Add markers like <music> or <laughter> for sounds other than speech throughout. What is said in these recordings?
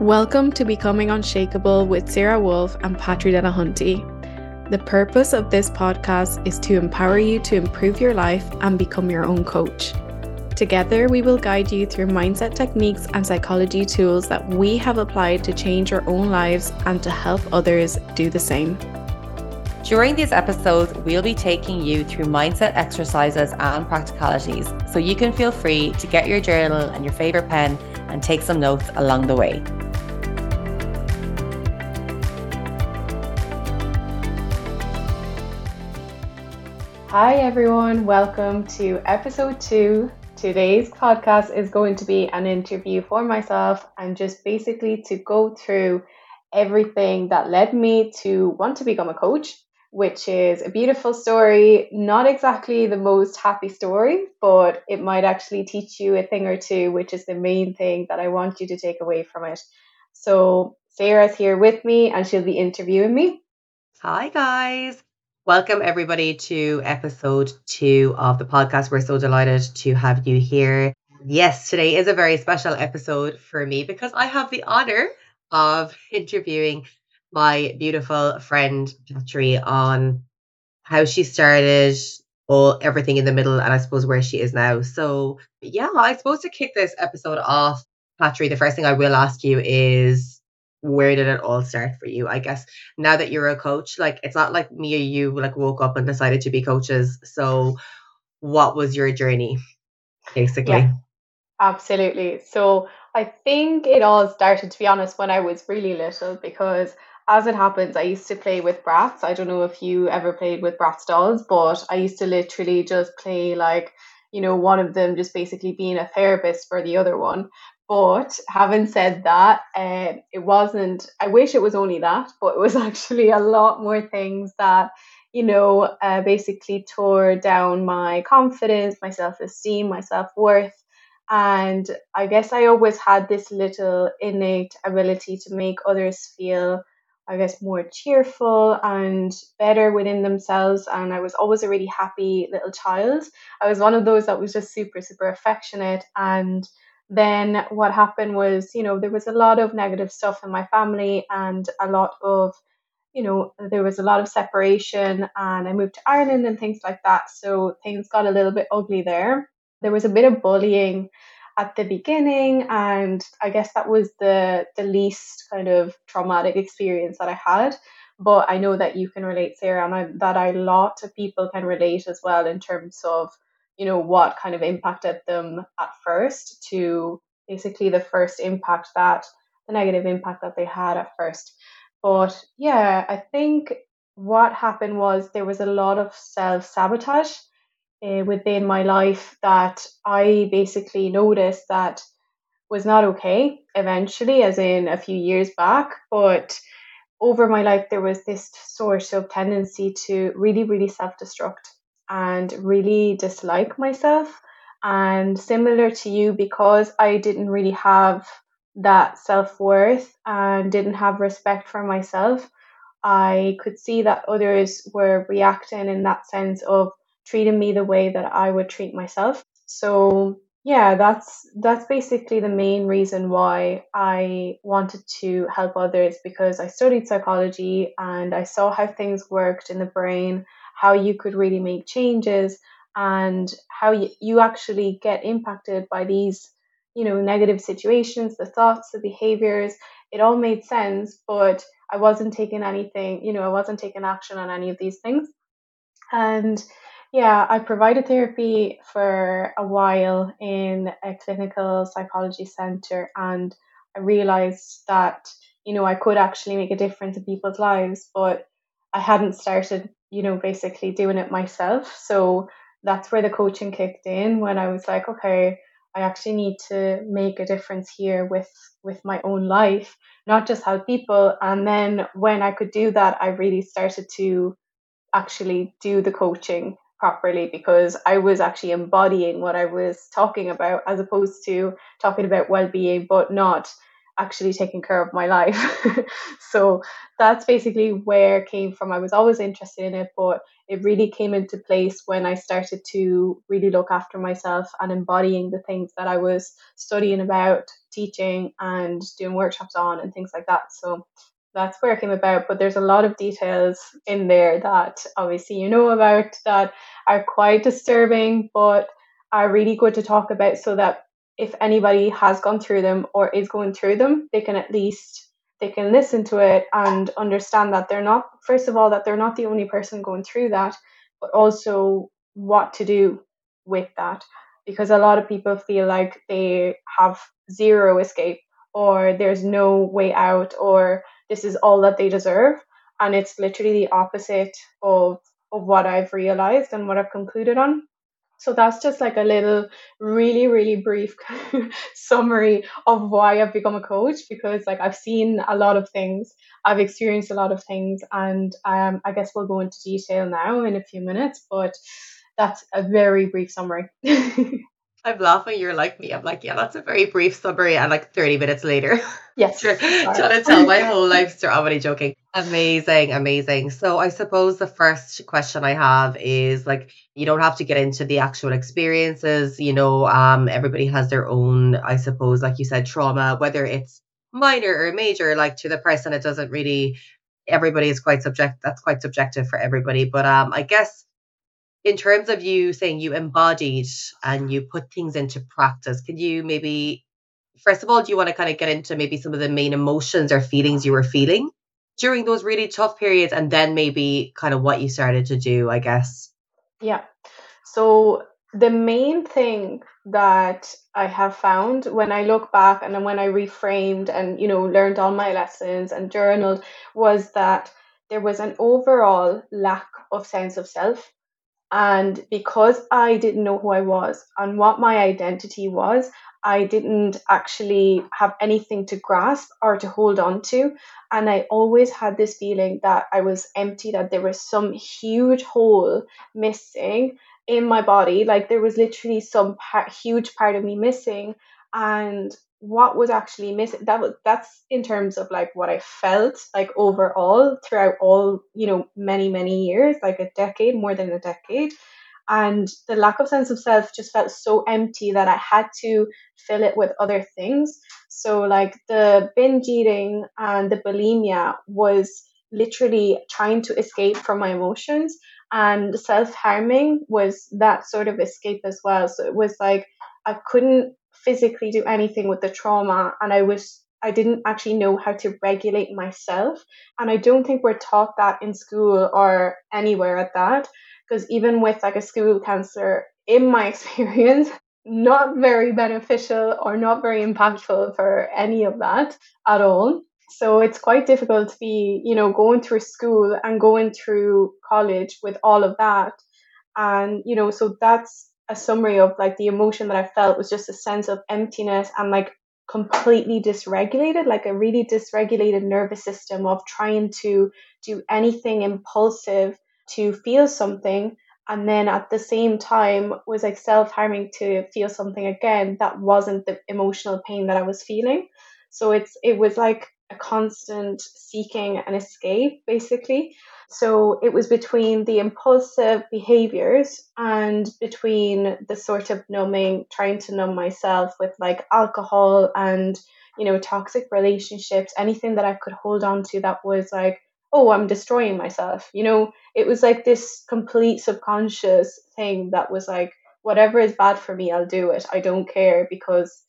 Welcome to Becoming Unshakable with Sarah Woulfe and Patri Delahunty. The purpose of this podcast is to empower you to improve your life and become your own coach. Together, we will guide you through mindset techniques and psychology tools that we have applied to change our own lives and to help others do the same. During these episodes, we'll be taking you through mindset exercises and practicalities so you can feel free to get your journal and your favorite pen and take some notes along the way. Hi, everyone. Welcome to episode two. Today's podcast is going to be an interview for myself and just basically to go through everything that led me to want to become a coach, which is a beautiful story. Not exactly the most happy story, but it might actually teach you a thing or two, which is the main thing that I want you to take away from it. So, Sarah's here with me and she'll be interviewing me. Hi, guys. Welcome, everybody, to episode two of the podcast. We're so delighted to have you here. Yes, today is a very special episode for me because I have the honor of interviewing my beautiful friend Patri on how she started all everything in the middle and I suppose where she is now. So yeah, I suppose to kick this episode off, Patri, the first thing I will ask you is where did it all start for you? I guess now that you're a coach, like it's not like me or you like woke up and decided to be coaches. So what was your journey basically? Yeah, absolutely. So I think it all started to be honest when I was really little because as it happens, I used to play with Bratz. I don't know if you ever played with Bratz dolls, but I used to literally just play like, you know, one of them just basically being a therapist for the other one. But having said that, uh, it wasn't, I wish it was only that, but it was <laughs> actually a lot more things that, you know, uh, basically tore down my confidence, my self esteem, my self worth. And I guess I always had this little innate ability to make others feel, I guess, more cheerful and better within themselves. And I was always a really happy little child. I was one of those that was just super, super affectionate and then what happened was, you know, there was a lot of negative stuff in my family and a lot of, you know, there was a lot of separation and I moved to Ireland and things like that. So things got a little bit ugly there. There was a bit of bullying at the beginning and I guess that was the the least kind of traumatic experience that I had. But I know that you can relate, Sarah, and I, that a lot of people can relate as well in terms of you know, what kind of impacted them at first to basically the first impact that the negative impact that they had at first. But yeah, I think what happened was there was a lot of self sabotage uh, within my life that I basically noticed that was not okay eventually, as in a few years back. But over my life, there was this sort of tendency to really, really self destruct and really dislike myself. And similar to you, because I didn't really have that self worth and didn't have respect for myself, I could see that others were reacting in that sense of treating me the way that I would treat myself. So yeah, that's that's basically the main reason why I wanted to help others because I studied psychology and I saw how things worked in the brain how you could really make changes and how you, you actually get impacted by these you know negative situations the thoughts the behaviors. It all made sense but i wasn't taking anything you know i wasn't taking action on any of these things. And yeah i provided therapy for a while in a clinical psychology center and i realized that you know i could actually make a difference in people's lives but i hadn't started you know, basically doing it myself. So that's where the coaching kicked in when I was like, okay, I actually need to make a difference here with with my own life, not just help people. And then when I could do that, I really started to actually do the coaching properly because I was actually embodying what I was talking about as opposed to talking about well-being but not actually taking care of my life. <laughs> so that's basically where it came from. I was always interested in it, but it really came into place when I started to really look after myself and embodying the things that I was studying about, teaching, and doing workshops on, and things like that. So that's where it came about. But there's a lot of details in there that obviously you know about that are quite disturbing, but are really good to talk about so that if anybody has gone through them or is going through them, they can at least they can listen to it and understand that they're not first of all that they're not the only person going through that, but also what to do with that. Because a lot of people feel like they have zero escape or there's no way out or this is all that they deserve. And it's literally the opposite of, of what I've realized and what I've concluded on. So that's just like a little, really, really brief <laughs> summary of why I've become a coach because, like, I've seen a lot of things, I've experienced a lot of things, and um, I guess we'll go into detail now in a few minutes. But that's a very brief summary. <laughs> I'm laughing. You're like me. I'm like, yeah, that's a very brief summary. And like 30 minutes later, <laughs> yes, trying to tell my whole life story. I'm only joking. Amazing, amazing. So I suppose the first question I have is like, you don't have to get into the actual experiences. You know, um, everybody has their own, I suppose, like you said, trauma, whether it's minor or major. Like to the person, it doesn't really. Everybody is quite subject. That's quite subjective for everybody. But um, I guess in terms of you saying you embodied and you put things into practice, can you maybe, first of all, do you want to kind of get into maybe some of the main emotions or feelings you were feeling during those really tough periods and then maybe kind of what you started to do, I guess? Yeah. So the main thing that I have found when I look back and then when I reframed and, you know, learned all my lessons and journaled was that there was an overall lack of sense of self and because I didn't know who I was and what my identity was, I didn't actually have anything to grasp or to hold on to. And I always had this feeling that I was empty, that there was some huge hole missing in my body. Like there was literally some part, huge part of me missing. And what was actually missing that was that's in terms of like what i felt like overall throughout all you know many many years like a decade more than a decade. And the lack of sense of self just felt so empty that i had to fill it with other things. So like the binge eating and the bulimia was literally trying to escape from my emotions and self harming was that sort of escape as well. So it was like i couldn't physically do anything with the trauma and I was I didn't actually know how to regulate myself. And I don't think we're taught that in school or anywhere at that because even with like a school counselor in my <laughs> experience not very beneficial or not very impactful for any of that at all. So it's quite difficult to be you know going through school and going through college with all of that. And you know so that's a summary of like the emotion that I felt was just a sense of emptiness and like completely dysregulated, like a really dysregulated nervous system of trying to do anything impulsive to feel something and then at the same time was like self-harming to feel something again that wasn't the emotional pain that I was feeling. So it's it was like a constant seeking an escape basically. So it was between the impulsive behaviors and between the sort of numbing, trying to numb myself with like alcohol and, you know, toxic relationships, anything that I could hold on to that was like, oh, I'm destroying myself. You know, it was like this complete subconscious thing that was like, whatever is bad for me, I'll do it. I don't care because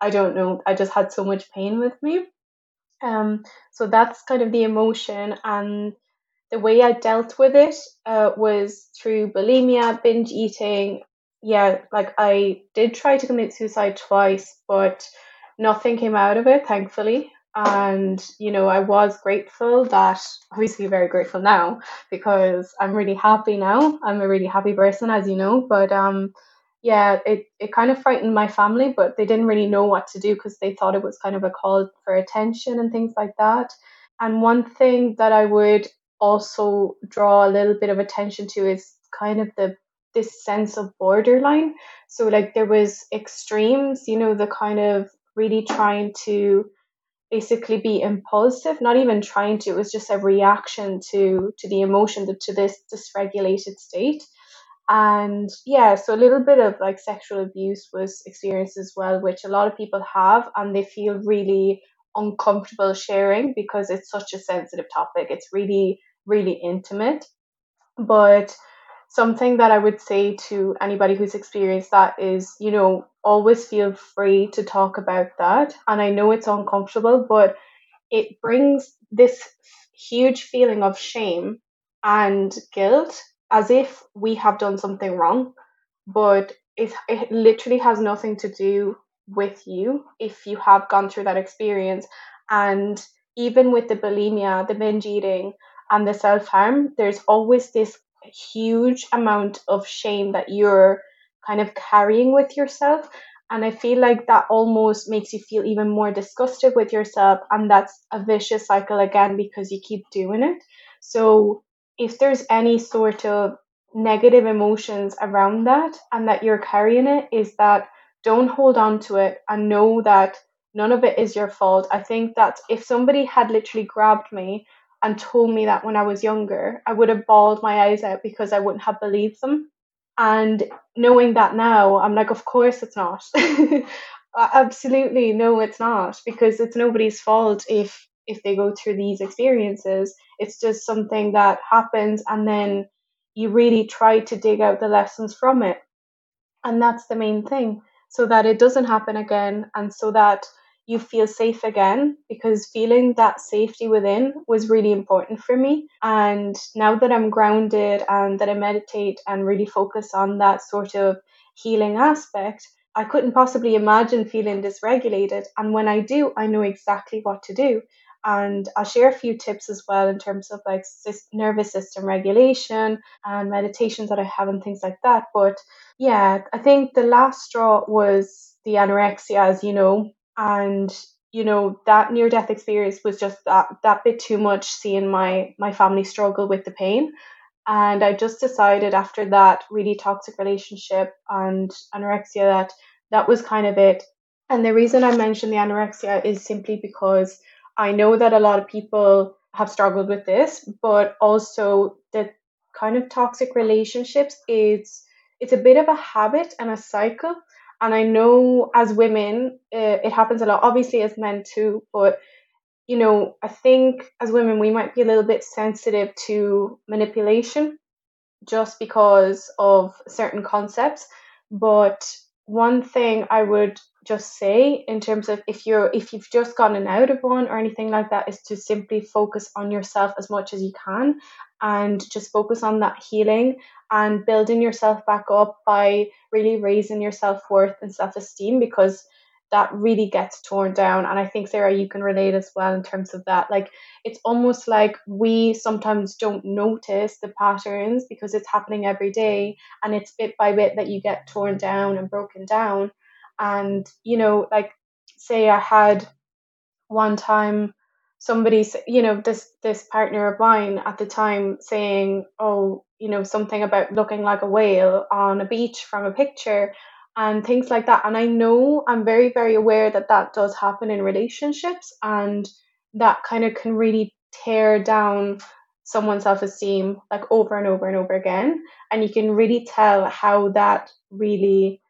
I don't know. I just had so much pain with me. Um, so that's kind of the emotion and the way I dealt with it uh, was through bulimia, binge eating. Yeah, like I did try to commit suicide twice, but nothing came out of it, thankfully. And, you know, I was grateful that, obviously, very grateful now because I'm really happy now. I'm a really happy person, as you know. But, um, yeah, it, it kind of frightened my family, but they didn't really know what to do because they thought it was kind of a call for attention and things like that. And one thing that I would also draw a little bit of attention to is kind of the this sense of borderline. So like there was extremes, you know, the kind of really trying to basically be impulsive, not even trying to. It was just a reaction to to the emotion, to this dysregulated state. And yeah, so a little bit of like sexual abuse was experienced as well, which a lot of people have, and they feel really uncomfortable sharing because it's such a sensitive topic. It's really, really intimate. But something that I would say to anybody who's experienced that is, you know, always feel free to talk about that. And I know it's uncomfortable, but it brings this huge feeling of shame and guilt as if we have done something wrong. But it, it literally has nothing to do with you if you have gone through that experience. And even with the bulimia, the binge eating, and the self harm, there's always this huge amount of shame that you're kind of carrying with yourself. And I feel like that almost makes you feel even more disgusted with yourself. And that's a vicious cycle again because you keep doing it. So if there's any sort of negative emotions around that and that you're carrying it, is that don't hold on to it and know that none of it is your fault. I think that if somebody had literally grabbed me and told me that when I was younger, I would have bawled my eyes out because I wouldn't have believed them. And knowing that now, I'm like, of course it's not. <laughs> Absolutely, no, it's not because it's nobody's fault if if they go through these experiences. It's just something that happens, and then you really try to dig out the lessons from it, and that's the main thing, so that it doesn't happen again, and so that you feel safe again because feeling that safety within was really important for me. And now that I'm grounded and that I meditate and really focus on that sort of healing aspect, I couldn't possibly imagine feeling dysregulated. And when I do, I know exactly what to do. And I'll share a few tips as well in terms of like nervous system regulation and meditations that I have and things like that. But yeah, I think the last straw was the anorexia, as you know, and you know that near death experience was just that that bit too much seeing my my family struggle with the pain. And i just decided after that really toxic relationship and anorexia that that was kind of it. And the reason i mentioned the anorexia is simply because i know that a lot of people have struggled with this but also the kind of toxic relationships it's it's a bit of a habit and a cycle and I know as women, uh, it happens a lot, obviously as men too, but you know, I think as women, we might be a little bit sensitive to manipulation just because of certain concepts. But one thing I would just say in terms of if you're if you've just gotten out of one or anything like that is to simply focus on yourself as much as you can and just focus on that healing and building yourself back up by really raising your self-worth and self-esteem because that really gets torn down and i think sarah you can relate as well in terms of that. Like it's almost like we sometimes don't notice the patterns because it's happening every day and it's bit by bit that you get torn down and broken down. And you know like say i had one time somebody you know this this partner of mine at the time saying oh you know something about looking like a whale on a beach from a picture and things like that. And i know i'm very very aware that that does happen in relationships and that kind of can really tear down someone's self-esteem like over and over and over again. And you can really tell how that really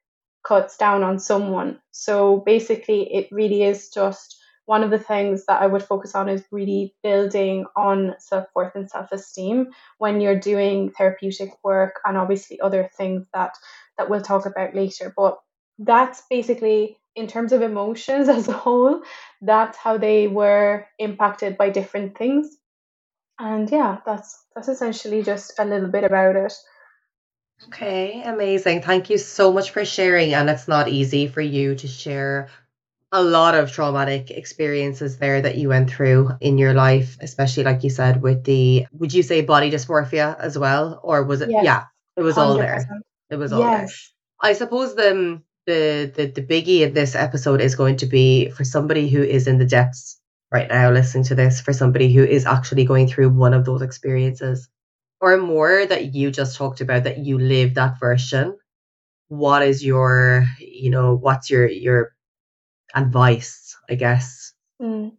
cuts down on someone. So basically it really is just one of the things that I would focus on is really building on self worth and self esteem when you're doing therapeutic work and obviously other things that that we'll talk about later. But that's basically in terms of emotions <laughs> as a whole, that's how they were impacted by different things. And yeah, that's that's essentially just a little bit about it. Okay, amazing. Thank you so much for sharing. And it's not easy for you to share a lot of traumatic experiences there that you went through in your life, especially like you said with the would you say body dysmorphia as well or was it yes. yeah, it was 100%. all there. It was all yes. there. I suppose the, the the the biggie of this episode is going to be for somebody who is in the depths right now listening to this for somebody who is actually going through one of those experiences or more that you just talked about that you live that version what is your you know what's your your advice, I guess, Mm.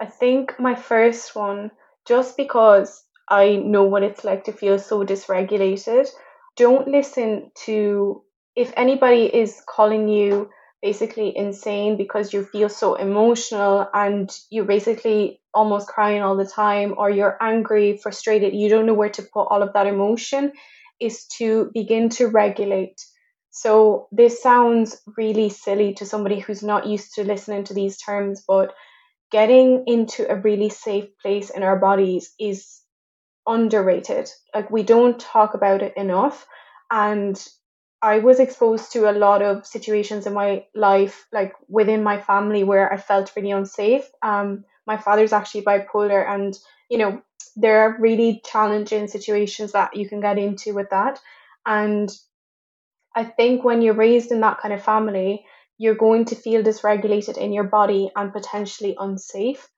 I think my first one, just because I know what it's like to feel so dysregulated, don't listen to if anybody is calling you basically insane because you feel so emotional and you're basically almost crying all the time or you're angry, frustrated, you don't know where to put all of that emotion, is to begin to regulate. So this sounds really silly to somebody who's not used to listening to these terms, but getting into a really safe place in our bodies is underrated. Like we don't talk about it enough. And I was exposed to a lot of situations in my life, like within my family, where I felt really unsafe. Um, my father's actually bipolar, and you know there are really challenging situations that you can get into with that. And I think when you're raised in that kind of family, you're going to feel dysregulated in your body and potentially unsafe.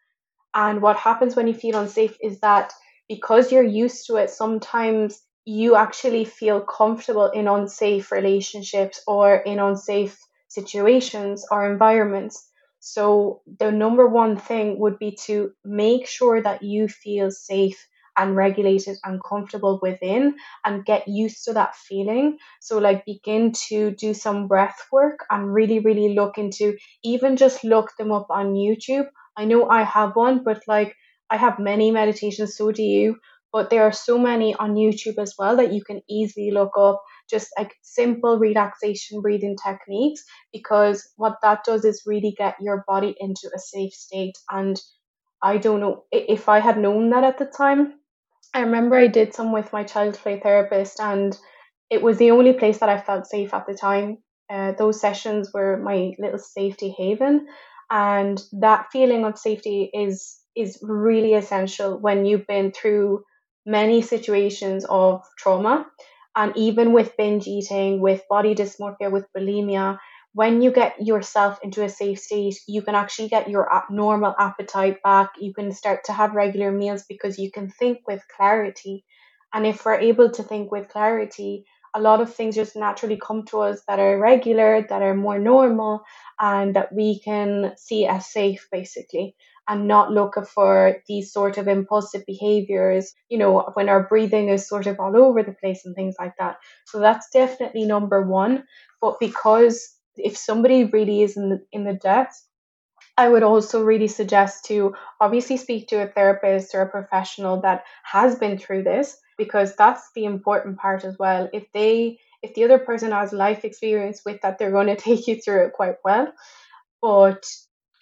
And what happens when you feel unsafe is that because you're used to it, sometimes you actually feel comfortable in unsafe relationships or in unsafe situations or environments. So, the number one thing would be to make sure that you feel safe and regulated and comfortable within and get used to that feeling. So, like, begin to do some breath work and really, really look into even just look them up on YouTube. I know I have one, but like, I have many meditations, so do you. But there are so many on YouTube as well that you can easily look up just like simple relaxation breathing techniques because what that does is really get your body into a safe state. And I don't know if I had known that at the time, I remember I did some with my child play therapist, and it was the only place that I felt safe at the time. Uh, those sessions were my little safety haven, and that feeling of safety is is really essential when you've been through many situations of trauma, and even with binge eating, with body dysmorphia, with bulimia, when you get yourself into a safe state, you can actually get your normal appetite back. You can start to have regular meals because you can think with clarity. And if we're able to think with clarity, a lot of things just naturally come to us that are regular, that are more normal, and that we can see as safe, basically, and not look for these sort of impulsive behaviors, you know, when our breathing is sort of all over the place and things like that. So that's definitely number one. But because if somebody really is in the, in the depths, I would also really suggest to obviously speak to a therapist or a professional that has been through this because that's the important part as well. If they if the other person has life experience with that, they're going <laughs> to take you through it quite well. But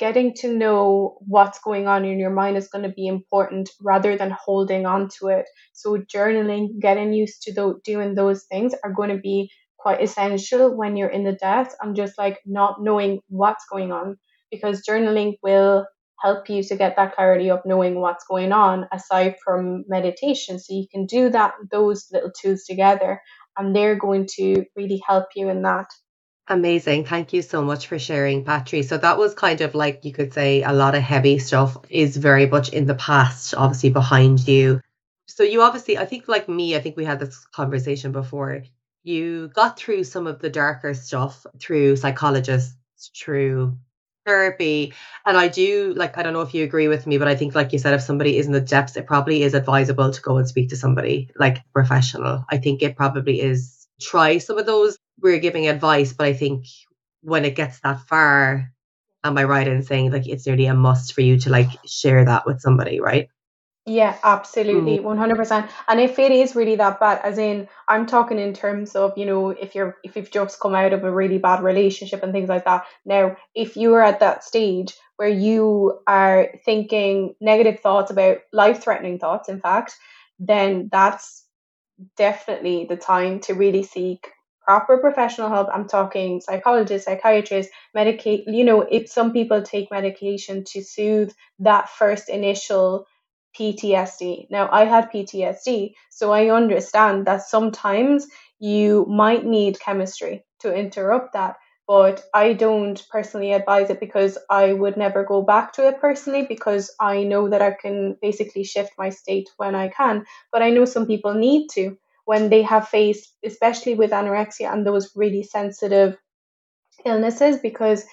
getting to know what's going on in your mind is going to be important rather than holding on to it. So journaling, getting used to the, doing those things are going to be quite essential when you're in the depths and just like not knowing what's going on because journaling will help you to get that clarity of knowing what's going on aside from meditation. So you can do that those little tools together and they're going to really help you in that Amazing. Thank you so much for sharing, Patri. So that was kind of like you could say a lot of heavy stuff is very much in the past, obviously behind you. So you obviously, I think like me, I think we had this conversation before you got through some of the darker stuff through psychologists, through therapy. And I do like, I don't know if you agree with me, but I think, like you said, if somebody is in the depths, it probably is advisable to go and speak to somebody like professional. I think it probably is try some of those. We're giving advice, but I think when it gets that far, am I right in saying like it's nearly a must for you to like share that with somebody, right? Yeah, absolutely, Mm. 100%. And if it is really that bad, as in, I'm talking in terms of, you know, if you're if you've just come out of a really bad relationship and things like that. Now, if you are at that stage where you are thinking negative thoughts about life-threatening thoughts, in fact, then that's definitely the time to really seek proper professional help. I'm talking psychologists, psychiatrists, medicate, you know, if some people take medication to soothe that first initial PTSD. Now, I had PTSD, so I understand that sometimes you might need chemistry to interrupt that. But I don't personally advise it because I would never go back to it personally because I know that I can basically shift my state when I can. But I know some people need to when they have faced, especially with anorexia and those really sensitive illnesses, because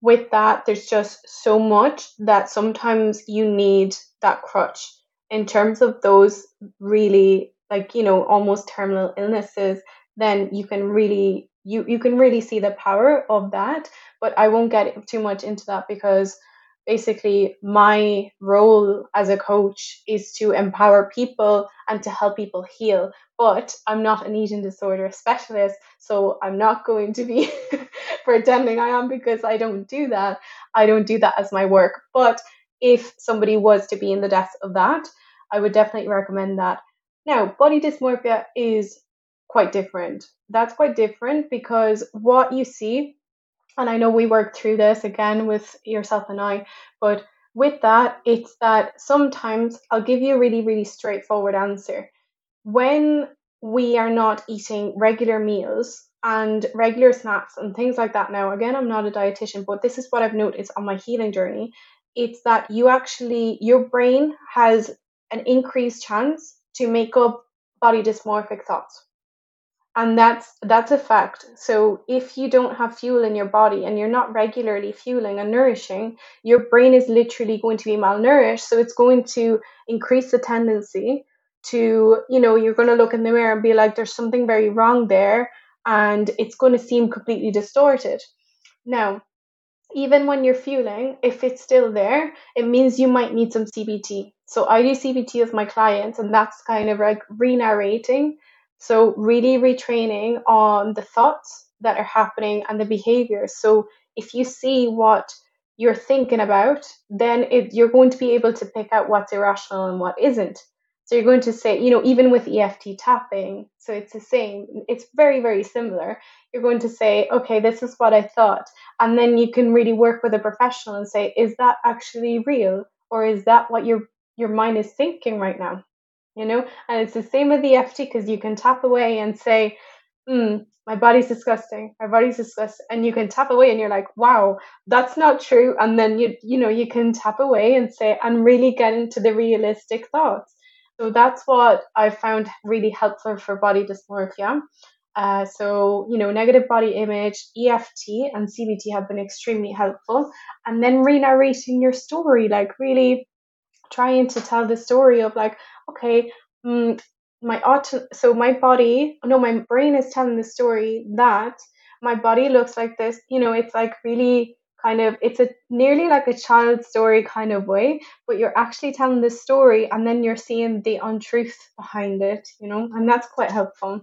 with that, there's just so much that sometimes you need that crutch in terms of those really like you know almost terminal illnesses then you can really you you can really see the power of that. But i won't get too much into that because basically my role as a coach is to empower people and to help people heal but i'm not an eating disorder specialist so i'm not going to be <laughs> pretending i am because i don't do that. I don't do that as my work. But if somebody was to be in the depths of that i would definitely recommend that. Now body dysmorphia is quite different. That's quite different because what you see and I know we worked through this again with yourself and I, but with that, it's that sometimes I'll give you a really, really straightforward answer. When we are not eating regular meals and regular snacks and things like that. Now, again, I'm not a dietitian, but this is what I've noticed on my healing journey. It's that you actually, your brain has an increased chance to make up body dysmorphic thoughts. And that's that's a fact. So if you don't have fuel in your body and you're not regularly fueling and nourishing your brain is literally going to be malnourished. So it's going to increase the tendency to you know you're going to look in the mirror and be like there's something very wrong there and it's going to seem completely distorted now even when you're fueling if it's still there it means you might need some cbt so i do cbt with my clients and that's kind of like re-narrating so, really retraining on the thoughts that are happening and the behaviors. So, if you see what you're thinking about, then it, you're going to be able to pick out what's irrational and what isn't. So, you're going to say, you know, even with EFT tapping, so it's the same, it's very, very similar. You're going to say, okay, this is what I thought. And then you can really work with a professional and say, is that actually real? Or is that what your your mind is thinking right now? you know and it's the same with EFT because you can tap away and say mm, my body's disgusting my body's disgusting and you can tap away and you're like wow that's not true and then you you know you can tap away and say and really get into the realistic thoughts so that's what i found really helpful for body dysmorphia uh, so you know negative body image eft and cbt have been extremely helpful and then re-narrating your story like really trying to tell the story of like okay, mm, my auto, so my body, no, my brain is telling the story that my body looks like this. You know, it's like really kind of it's a nearly like a child story kind of way but you're actually telling the story and then you're seeing the untruth behind it you know and that's quite helpful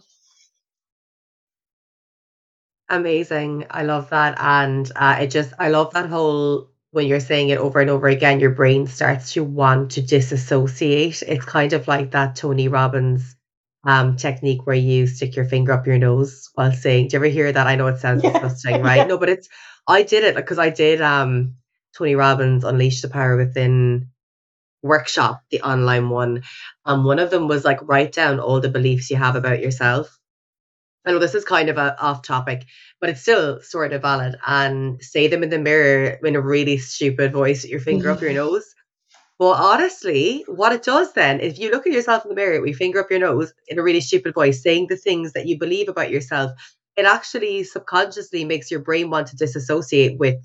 amazing i love that and uh, it just i love that whole when you're saying it over and over again, your brain starts to want to disassociate. It's kind of like that Tony Robbins um, technique where you stick your finger up your nose while saying, Do you ever hear that? I know it sounds yeah. disgusting, right? No, but it's, I did it because I did um, Tony Robbins Unleash the Power Within workshop, the online one. Um, one of them was like, write down all the beliefs you have about yourself. I know this is kind of a off topic, but it's still sort of valid. And say them in the mirror in a really stupid voice with your finger up your <laughs> nose. But honestly, what it does then, if you look at yourself in the mirror with your finger up your nose in a really stupid voice, saying the things that you believe about yourself, it actually subconsciously makes your brain want to disassociate with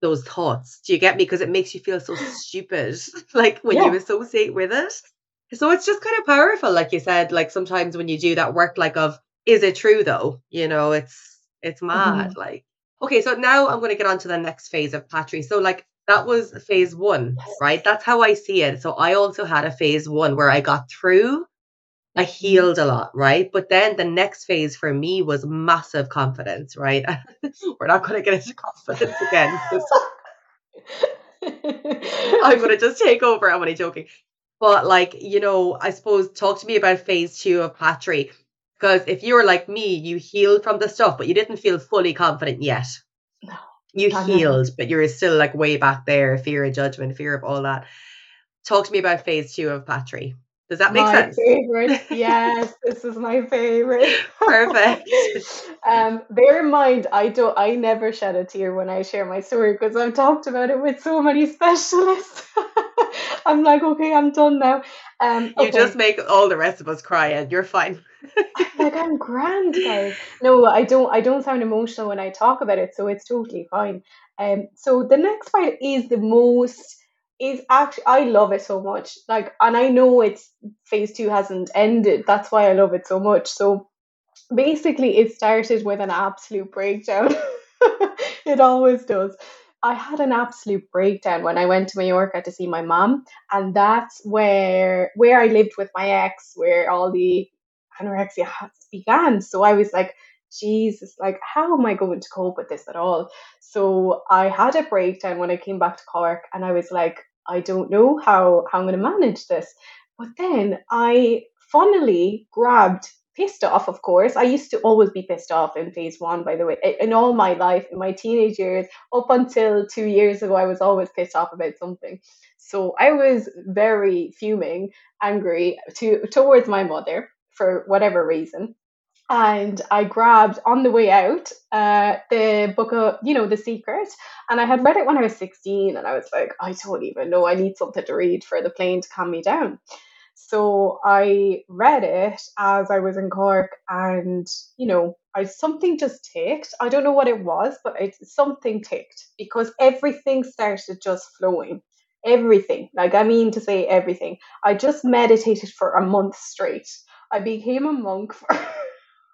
those thoughts. Do you get me? Because it makes you feel so stupid, <laughs> like when yeah. you associate with it. So it's just kind of powerful, like you said. Like sometimes when you do that work, like of is it true though? You know, it's it's mad. Mm-hmm. Like, okay, so now I'm going to get on to the next phase of Patri. So, like, that was phase one, right? That's how I see it. So, I also had a phase one where I got through, I healed a lot, right? But then the next phase for me was massive confidence, right? <laughs> We're not going to get into confidence again. <laughs> I'm going to just take over. I'm only joking. But, like, you know, I suppose talk to me about phase two of Patri because if you were like me, you healed from the stuff, but you didn't feel fully confident yet. No. You healed, but you're still like way back there, fear of judgment, fear of all that. Talk to me about phase two of Patri. Does that make my sense? Favorite. <laughs> Yes, this is my favorite. Perfect. <laughs> um, bear in mind, I don't. I never shed a tear when I share my story because I've talked about it with so many specialists. <laughs> I'm like, okay, I'm done now. Um, okay. You just make all the rest of us cry, and you're fine. like, I'm grand, guys. No, I don't. I don't sound emotional when I talk about it, so it's totally fine. Um, so the next part is the most is actually I love it so much. Like, and I know it's phase two hasn't ended. That's why I love it so much. So basically, it started with an absolute breakdown. <laughs> it always does. I had an absolute breakdown when I went to Mallorca to see my mom, and that's where where I lived with my ex, where all the anorexia began. So I was like, Jesus, like, how am I going to cope with this at all? So I had a breakdown when I came back to Cork and I was like, I don't know how, how I'm going to manage this. But then I funnily grabbed pissed off, of course. I used to always be pissed off in phase one, by the way. In all my life, in my teenage years, up until two years ago, I was always pissed off about something. So I was very fuming, angry to towards my mother for whatever reason. And I grabbed on the way out uh, the book of, you know, The Secret. And I had read it when I was 16. And I was like, I don't even know. I need something to read for the plane to calm me down. So I read it as I was in Cork, and you know, I something just ticked. I don't know what it was, but it something ticked because everything started just flowing everything. Like, I mean to say everything. I just meditated for a month straight. I became a monk <laughs> for.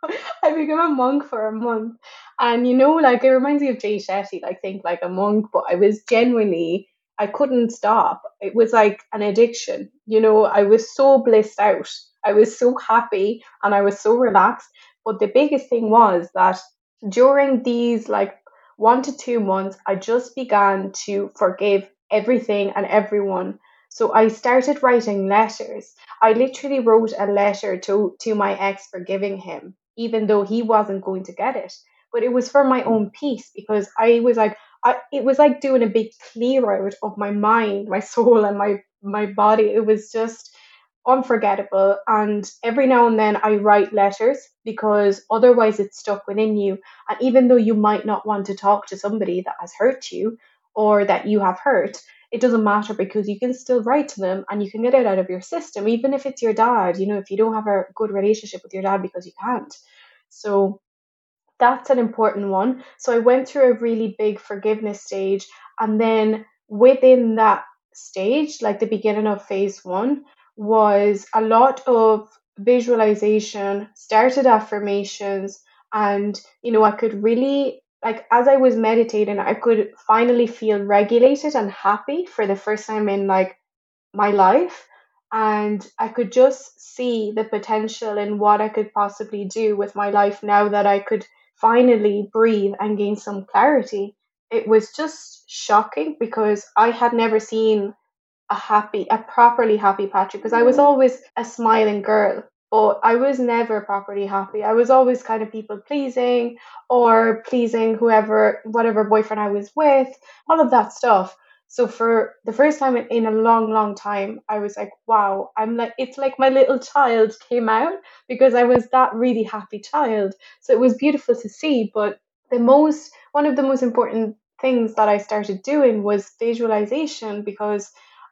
<laughs> I became a monk for a month, and you know, like it reminds me of Jay Shetty, like think like a monk. But I was genuinely, I couldn't stop. It was like an addiction. You know, I was so blissed out. I was so happy, and I was so relaxed. But the biggest thing was that during these like one to two months, I just began to forgive everything and everyone. So I started writing letters. I literally wrote a letter to, to my ex forgiving him, even though he wasn't going to get it. But it was for my own peace because I was like, I, it was like doing a big clear out of my mind, my soul, and my my body. It was just unforgettable. And every now and then I write letters because otherwise it's stuck within you. And even though you might not want to talk to somebody that has hurt you, or that you have hurt, it doesn't matter because you can still write to them and you can get it out of your system, even if it's your dad, you know, if you don't have a good relationship with your dad because you can't. So that's an important one. So I went through a really big forgiveness stage. And then within that stage, like the beginning of phase one, was a lot of visualization, started affirmations, and you know, I could really like as I was meditating, I could finally feel regulated and happy for the first time in like my life. And I could just see the potential in what I could possibly do with my life now that I could finally breathe and gain some clarity. It was just shocking because I had never seen a happy, a properly happy Patri because I was mm. always a smiling girl but I was never properly happy. I was always kind of people pleasing or pleasing whoever, whatever boyfriend I was with, all of that stuff. So for the first time in a long, long time, I was like, wow, I'm like, it's like my little child came out because I was that really happy child. So it was beautiful to see. But the most, one of the most important things that I started doing was visualization because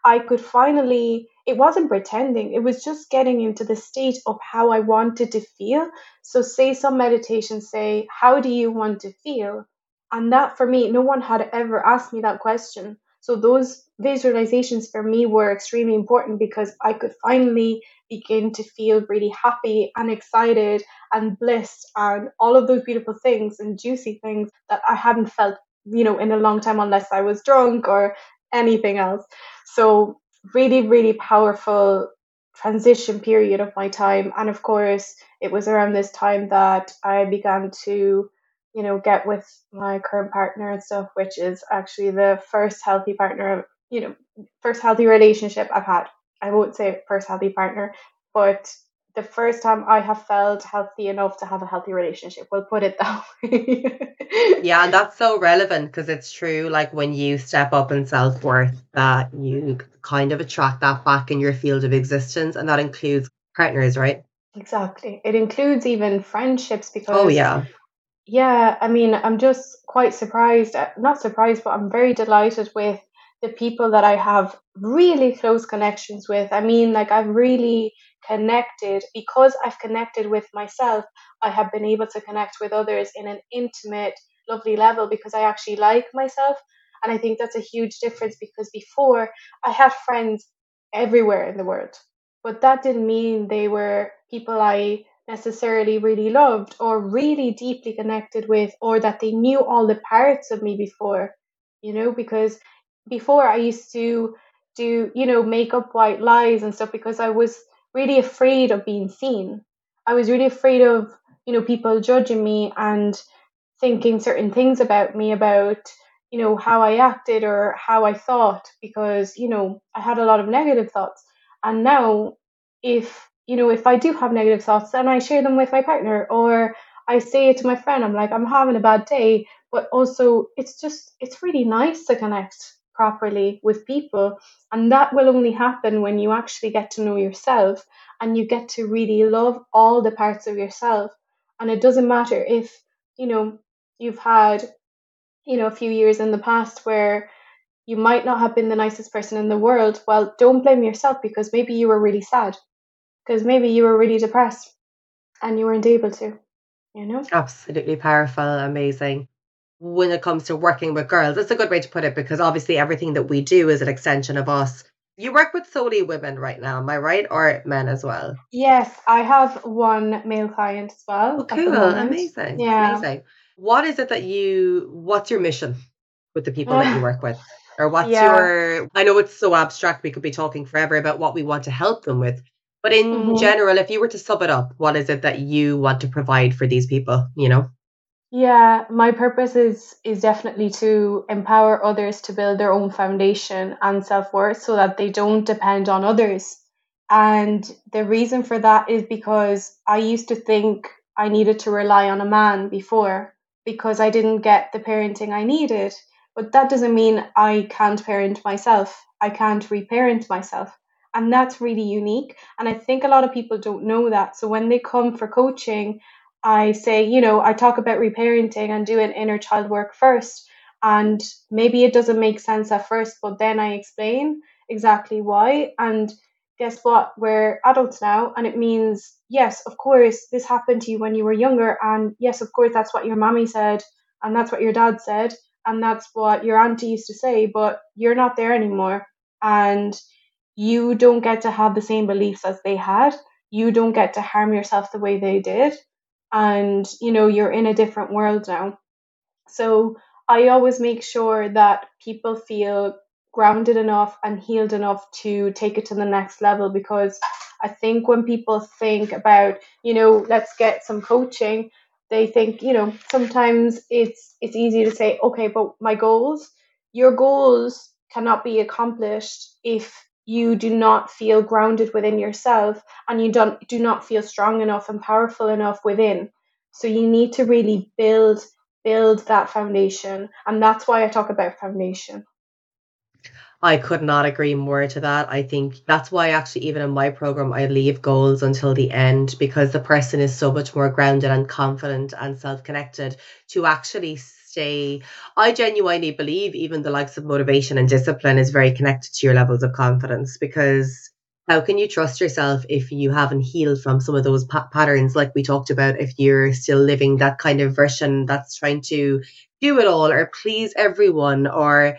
I could finally, it wasn't pretending, it was just getting into the state of how I wanted to feel. So, say some meditations say, How do you want to feel? And that for me, no one had ever asked me that question. So, those visualizations for me were extremely important because I could finally begin to feel really happy and excited and blissed and all of those beautiful things and juicy things that I hadn't felt, you know, in a long time unless I was drunk or anything else. So, really, really powerful transition period of my time. And of course, it was around this time that I began to, you know, get with my current partner and stuff, which is actually the first healthy partner, you know, first healthy relationship I've had. I won't say first healthy partner, but the first time I have felt healthy enough to have a healthy relationship. We'll put it that <laughs> way. yeah, and that's so relevant because it's true. Like when you step up in self worth, that you kind of attract that back in your field of existence, and that includes partners, right? Exactly. It includes even friendships because. Oh yeah. Yeah, I mean, I'm just quite surprised. Uh, not surprised, but I'm very delighted with the people that I have really close connections with. I mean, like I've really connected because I've connected with myself, I have been able to connect with others in an intimate, lovely level because I actually like myself. And I think that's a huge difference because before I had friends everywhere in the world, but that didn't mean they were people I necessarily really loved or really deeply connected with or that they knew all the parts of me before, you know, because before I used to do, you know, make up white lies and stuff because I was really afraid of being seen. I was really afraid of, you know, people judging me and thinking certain things about me about, you know, how I acted or how I thought because, you know, I had a lot of negative thoughts. And now if, you know, if I do have negative thoughts, then I share them with my partner or I say it to my friend, I'm like, I'm having a bad day. But also it's just it's really nice to connect properly with people. And that will only happen when you actually get to know yourself and you get to really love all the parts of yourself. And it doesn't matter if, you know, you've had, you know, a few years in the past where you might not have been the nicest person in the world. Well, don't blame yourself because maybe you were really sad, because maybe you were really depressed and you weren't able to, you know? Absolutely powerful, amazing when it comes to working with girls. That's a good way to put it because obviously everything that we do is an extension of us. You work with solely women right now, am I right? Or men as well? Yes, I have one male client as well. Oh, cool. Amazing. Yeah. Amazing. What is it that you, what's your mission with the people that you <sighs> work with? Or what's yeah. your, I know it's so abstract, we could be talking forever about what we want to help them with. But in mm-hmm. general, if you were to sum it up, what is it that you want to provide for these people, you know? Yeah, my purpose is is definitely to empower others to build their own foundation and self-worth so that they don't depend on others. And the reason for that is because I used to think I needed to rely on a man before because I didn't get the parenting I needed. But that doesn't mean I can't parent myself. I can't reparent myself. And that's really unique. And I think a lot of people don't know that. So when they come for coaching, I say, you know, I talk about reparenting and doing inner child work first. And maybe it doesn't make sense at first, but then I explain exactly why. And guess what? We're adults now. And it means, yes, of course, this happened to you when you were younger. And yes, of course, that's what your mommy said. And that's what your dad said. And that's what your auntie used to say. But you're not there anymore. And you don't get to have the same beliefs as they had. You don't get to harm yourself the way they did and you know you're in a different world now. So i always make sure that people feel grounded enough and healed enough to take it to the next level because i think when people think about you know let's get some coaching they think you know sometimes it's it's easy to say okay but my goals your goals cannot be accomplished if you do not feel grounded within yourself and you don't do not feel strong enough and powerful enough within so you need to really build build that foundation and that's why i talk about foundation I could not agree more to that. I think that's why actually even in my program I leave goals until the end because the person is so much more grounded and confident and self-connected to actually I genuinely believe even the likes of motivation and discipline is very connected to your levels of confidence because how can you trust yourself if you haven't healed from some of those pa- patterns like we talked about if you're still living that kind of version that's trying to do it all or please everyone or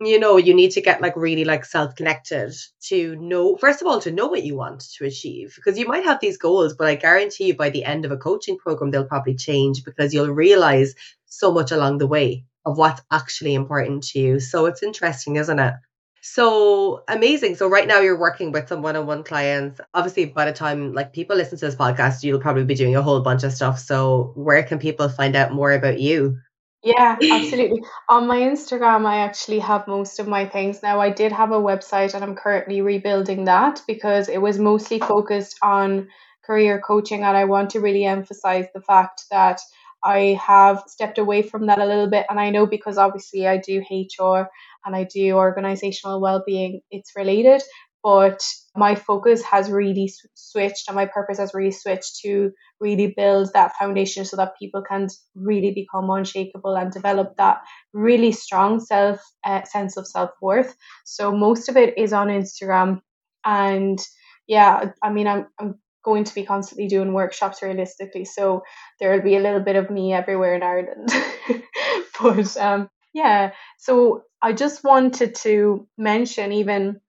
you know you need to get like really like self connected to know first of all to know what you want to achieve because you might have these goals but i guarantee you by the end of a coaching program they'll probably change because you'll realize so much along the way of what's actually important to you. So it's interesting isn't it? So amazing. So right now you're working with some one-on-one clients. Obviously by the time like people listen to this podcast you'll probably be doing a whole bunch of stuff. So where can people find out more about you yeah, absolutely. On my Instagram, I actually have most of my things now. I did have a website and I'm currently rebuilding that because it was mostly focused on career coaching. And I want to really emphasize the fact that I have stepped away from that a little bit. And I know because obviously I do HR and I do organizational well being, it's related but my focus has really switched and my purpose has really switched to really build that foundation so that people can really become unshakable and develop that really strong self uh, sense of self-worth so most of it is on instagram and yeah, I mean, I'm, I'm going to be constantly doing workshops realistically, so there will be a little bit of me everywhere in Ireland. <laughs> but um, yeah, so I just wanted to mention even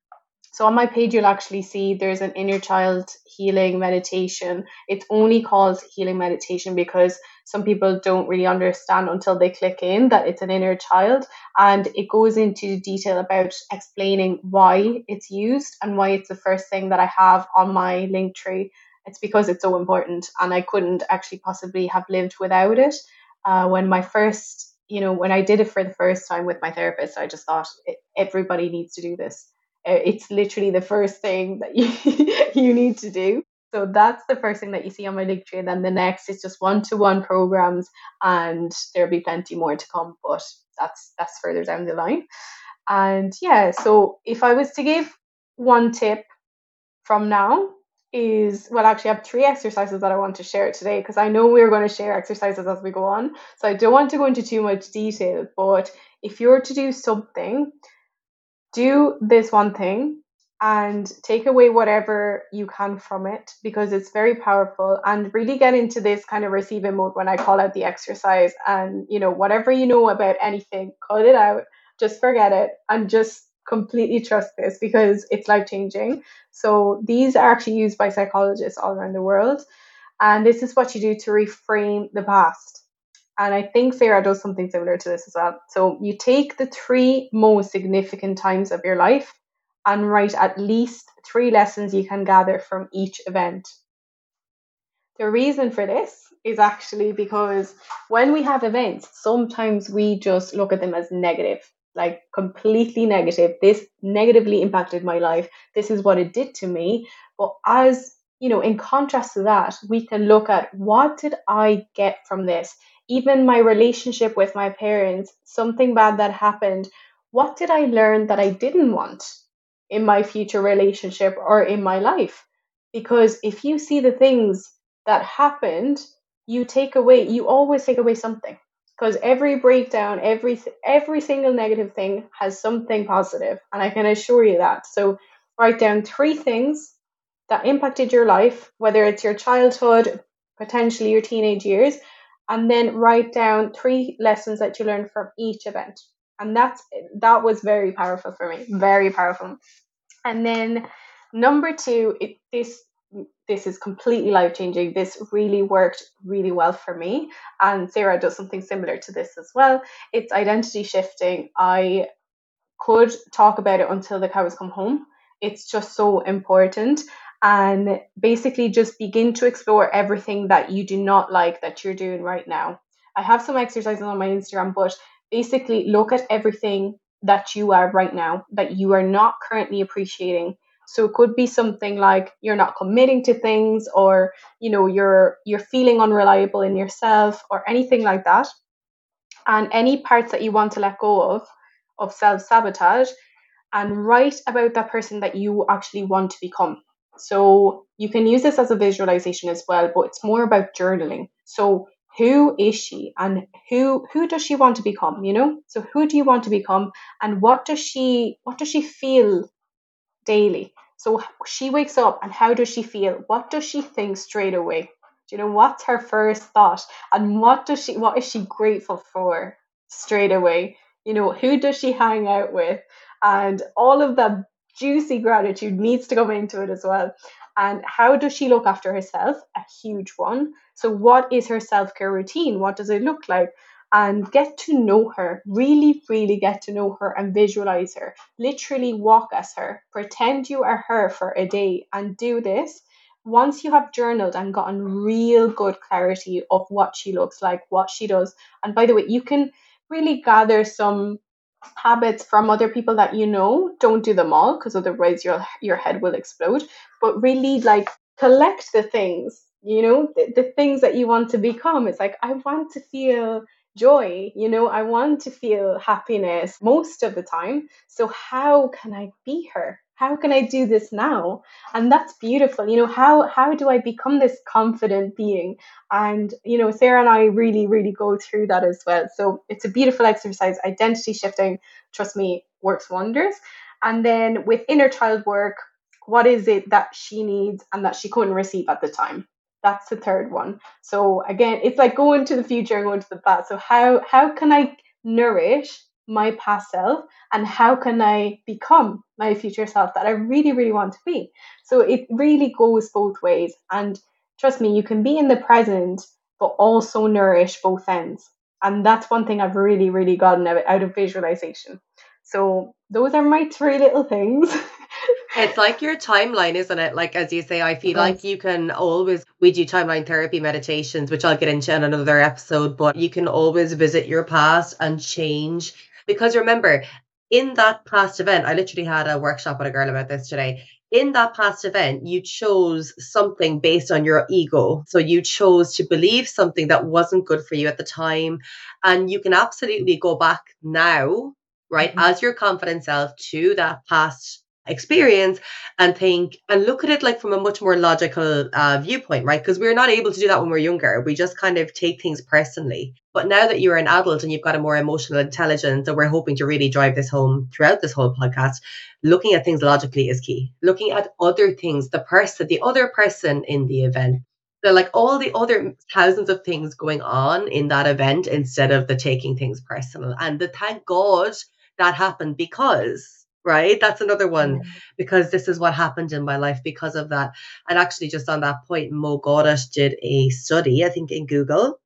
so on my page, you'll actually see there's an inner child healing meditation. It's only called healing meditation because some people don't really understand until they click in that it's an inner child. And it goes into detail about explaining why it's used and why it's the first thing that I have on my link tree. It's because it's so important and I couldn't actually possibly have lived without it. Uh, when my first, you know, when I did it for the first time with my therapist, I just thought everybody needs to do this Uh, it's literally the first thing that you, <laughs> you need to do. So that's the first thing that you see on my link tree. And then the next is just one to one programs, and there'll be plenty more to come, but that's that's further down the line. And yeah, so if I was to give one tip from now is well actually I have three exercises that I want to share today because I know we're going to share exercises as we go on. So I don't want to go into too much detail, but if you're to do something do this one thing and take away whatever you can from it because it's very powerful and really get into this kind of receiving mode when I call out the exercise and you know whatever you know about anything cut it out just forget it and just completely trust this because it's life changing so these are actually used by psychologists all around the world and this is what you do to reframe the past and I think Sarah does something similar to this as well. So you take the three most significant times of your life and write at least three lessons you can gather from each event. The reason for this is actually because when we have events, sometimes we just look at them as negative, like completely negative. This negatively impacted my life. This is what it did to me. But as you know, in contrast to that, we can look at what did I get from this? Even my relationship with my parents, something bad that happened, what did I learn that I didn't want in my future relationship or in my life? Because if you see the things that happened, you take away, you always take away something. Because every breakdown, every every single negative thing has something positive, and I can assure you that. So write down three things that impacted your life, whether it's your childhood, potentially your teenage years, and then write down three lessons that you learned from each event. And that's that was very powerful for me, very powerful. And then number two, it, this this is completely life changing. This really worked really well for me. And Sarah does something similar to this as well. It's identity shifting. I could talk about it until the cows come home. It's just so important and basically just begin to explore everything that you do not like that you're doing right now. I have some exercises on my Instagram, but basically look at everything that you are right now that you are not currently appreciating. So it could be something like you're not committing to things or you know you're you're feeling unreliable in yourself or anything like that. And any parts that you want to let go of of self-sabotage and write about that person that you actually want to become. So you can use this as a visualization as well, but it's more about journaling. So who is she and who who does she want to become, you know? So who do you want to become and what does she what does she feel daily? So she wakes up and how does she feel? What does she think straight away? Do you know what's her first thought? And what does she what is she grateful for straight away? You know, who does she hang out with? And all of that juicy gratitude needs to come into it as well. And how does she look after herself? A huge one. So, what is her self care routine? What does it look like? And get to know her, really, really get to know her and visualize her. Literally walk as her. Pretend you are her for a day and do this. Once you have journaled and gotten real good clarity of what she looks like, what she does, and by the way, you can really gather some habits from other people that you know don't do them all because otherwise your your head will explode. But really like collect the things you know the, the things that you want to become. It's like i want to feel joy you know i want to feel happiness most of the time. So how can i be her how can I do this now? And that's beautiful. You know, how how do I become this confident being? And you know, Sarah and I really, really go through that as well. So it's a beautiful exercise. Identity shifting, trust me, works wonders. And then with inner child work, what is it that she needs and that she couldn't receive at the time that's the third one so again it's like going to the future and going to the past so how how can i nourish my past self and how can i become my future self that i really really want to be. So it really goes both ways. And trust me you can be in the present but also nourish both ends. And that's one thing i've really really gotten out of visualization. So those are my three little things. <laughs> It's like your timeline, isn't it? Like as you say, I feel like you can always we do timeline therapy meditations, which I'll get into in another episode, but you can always visit your past and change. Because remember, in that past event, I literally had a workshop with a girl about this today. In that past event, you chose something based on your ego. So you chose to believe something that wasn't good for you at the time. And you can absolutely go back now, right, mm-hmm. as your confident self to that past experience and think and look at it like from a much more logical uh, viewpoint, right? Because we're not able to do that when we're younger. We just kind of take things personally. But now that you're an adult and you've got a more emotional intelligence, and we're hoping to really drive this home throughout this whole podcast, looking at things logically is key. Looking at other things, the person, the other person in the event. So like all the other thousands of things going on in that event instead of the taking things personal. And the thank God that happened because right? That's another one mm. because this is what happened in my life because of that. And actually, just on that point, Mo Gawdat did a study, I think, in Google,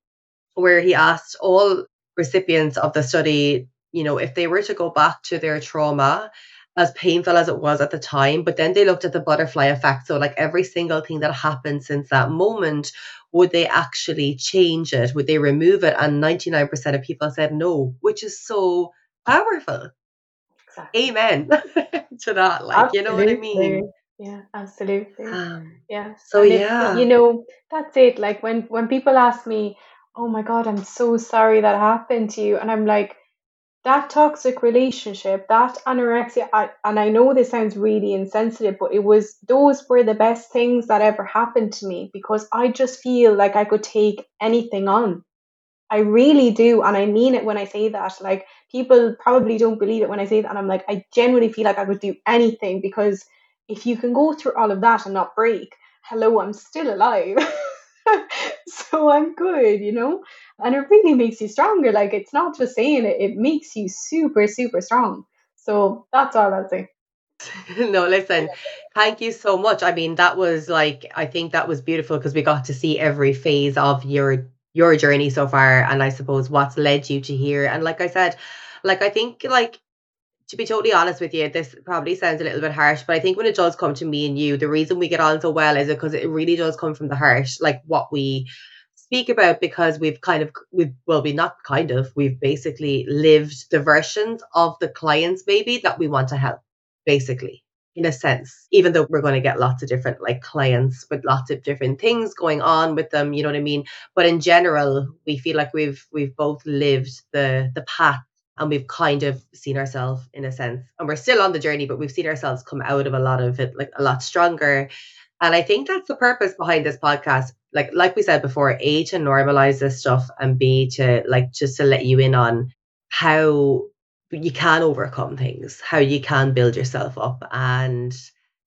where he asked all recipients of the study, you know, if they were to go back to their trauma, as painful as it was at the time, but then they looked at the butterfly effect. So, like every single thing that happened since that moment, would they actually change it? Would they remove it? And 99% of people said no, which is so powerful exactly. amen <laughs> to that. Like, absolutely. you know what I mean? Yeah, absolutely. Um, yeah. So and yeah, you know, that's it. Like when when people ask me, "Oh my God, I'm so sorry that happened to you," and I'm like, that toxic relationship, that anorexia, I, and I know this sounds really insensitive, but it was those were the best things that ever happened to me because I just feel like I could take anything on. I really do. And I mean it when I say that. Like, people probably don't believe it when I say that. And I'm like, I genuinely feel like I would do anything because if you can go through all of that and not break, hello, I'm still alive. <laughs> so I'm good, you know? And it really makes you stronger. Like, it's not just saying it, it makes you super, super strong. So that's all I'll say. <laughs> no, listen, thank you so much. I mean, that was like, I think that was beautiful because we got to see every phase of your your journey so far and I suppose what's led you to here. And like I said, like I think like to be totally honest with you, this probably sounds a little bit harsh, but I think when it does come to me and you, the reason we get on so well is because it really does come from the heart, like what we speak about because we've kind of we've well we not kind of we've basically lived the versions of the clients maybe that we want to help basically in a sense, even though we're going to get lots of different like clients with lots of different things going on with them, you know what I mean? But in general, we feel like we've we've both lived the the path and we've kind of seen ourselves in a sense. And we're still on the journey, but we've seen ourselves come out of a lot of it like a lot stronger. And I think that's the purpose behind this podcast. Like like we said before, A to normalize this stuff and B to like just to let you in on how you can overcome things, how you can build yourself up. And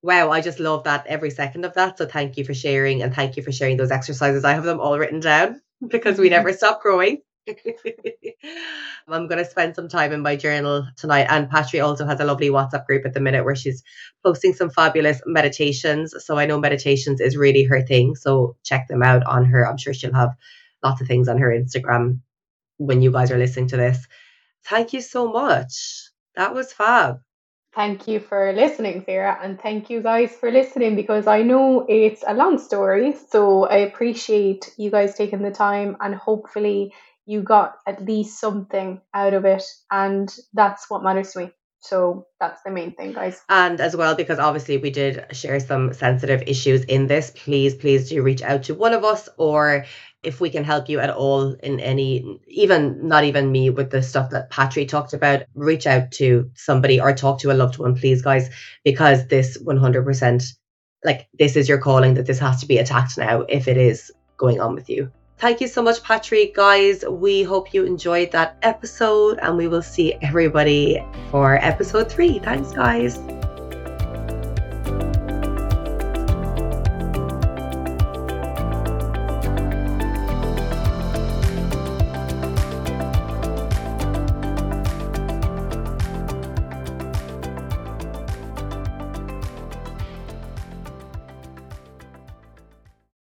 wow, I just love that every second of that. So thank you for sharing and thank you for sharing those exercises. I have them all written down <laughs> because we never stop growing. <laughs> I'm going to spend some time in my journal tonight. And Patri also has a lovely WhatsApp group at the minute where she's posting some fabulous meditations. So I know meditations is really her thing. So check them out on her. I'm sure she'll have lots of things on her Instagram when you guys are listening to this. Thank you so much. That was fab. Thank you for listening, Sarah, and thank you guys for listening because I know it's a long story. So I appreciate you guys taking the time and hopefully you got at least something out of it. And that's what matters to me. So that's the main thing, guys. And as well, because obviously we did share some sensitive issues in this, please, please do reach out to one of us or if we can help you at all in any, even not even me with the stuff that Patri talked about, reach out to somebody or talk to a loved one, please, guys, because this 100%, like, this is your calling that this has to be attacked now if it is going on with you. Thank you so much, Patri. Guys, we hope you enjoyed that episode and we will see everybody for episode three. Thanks, guys.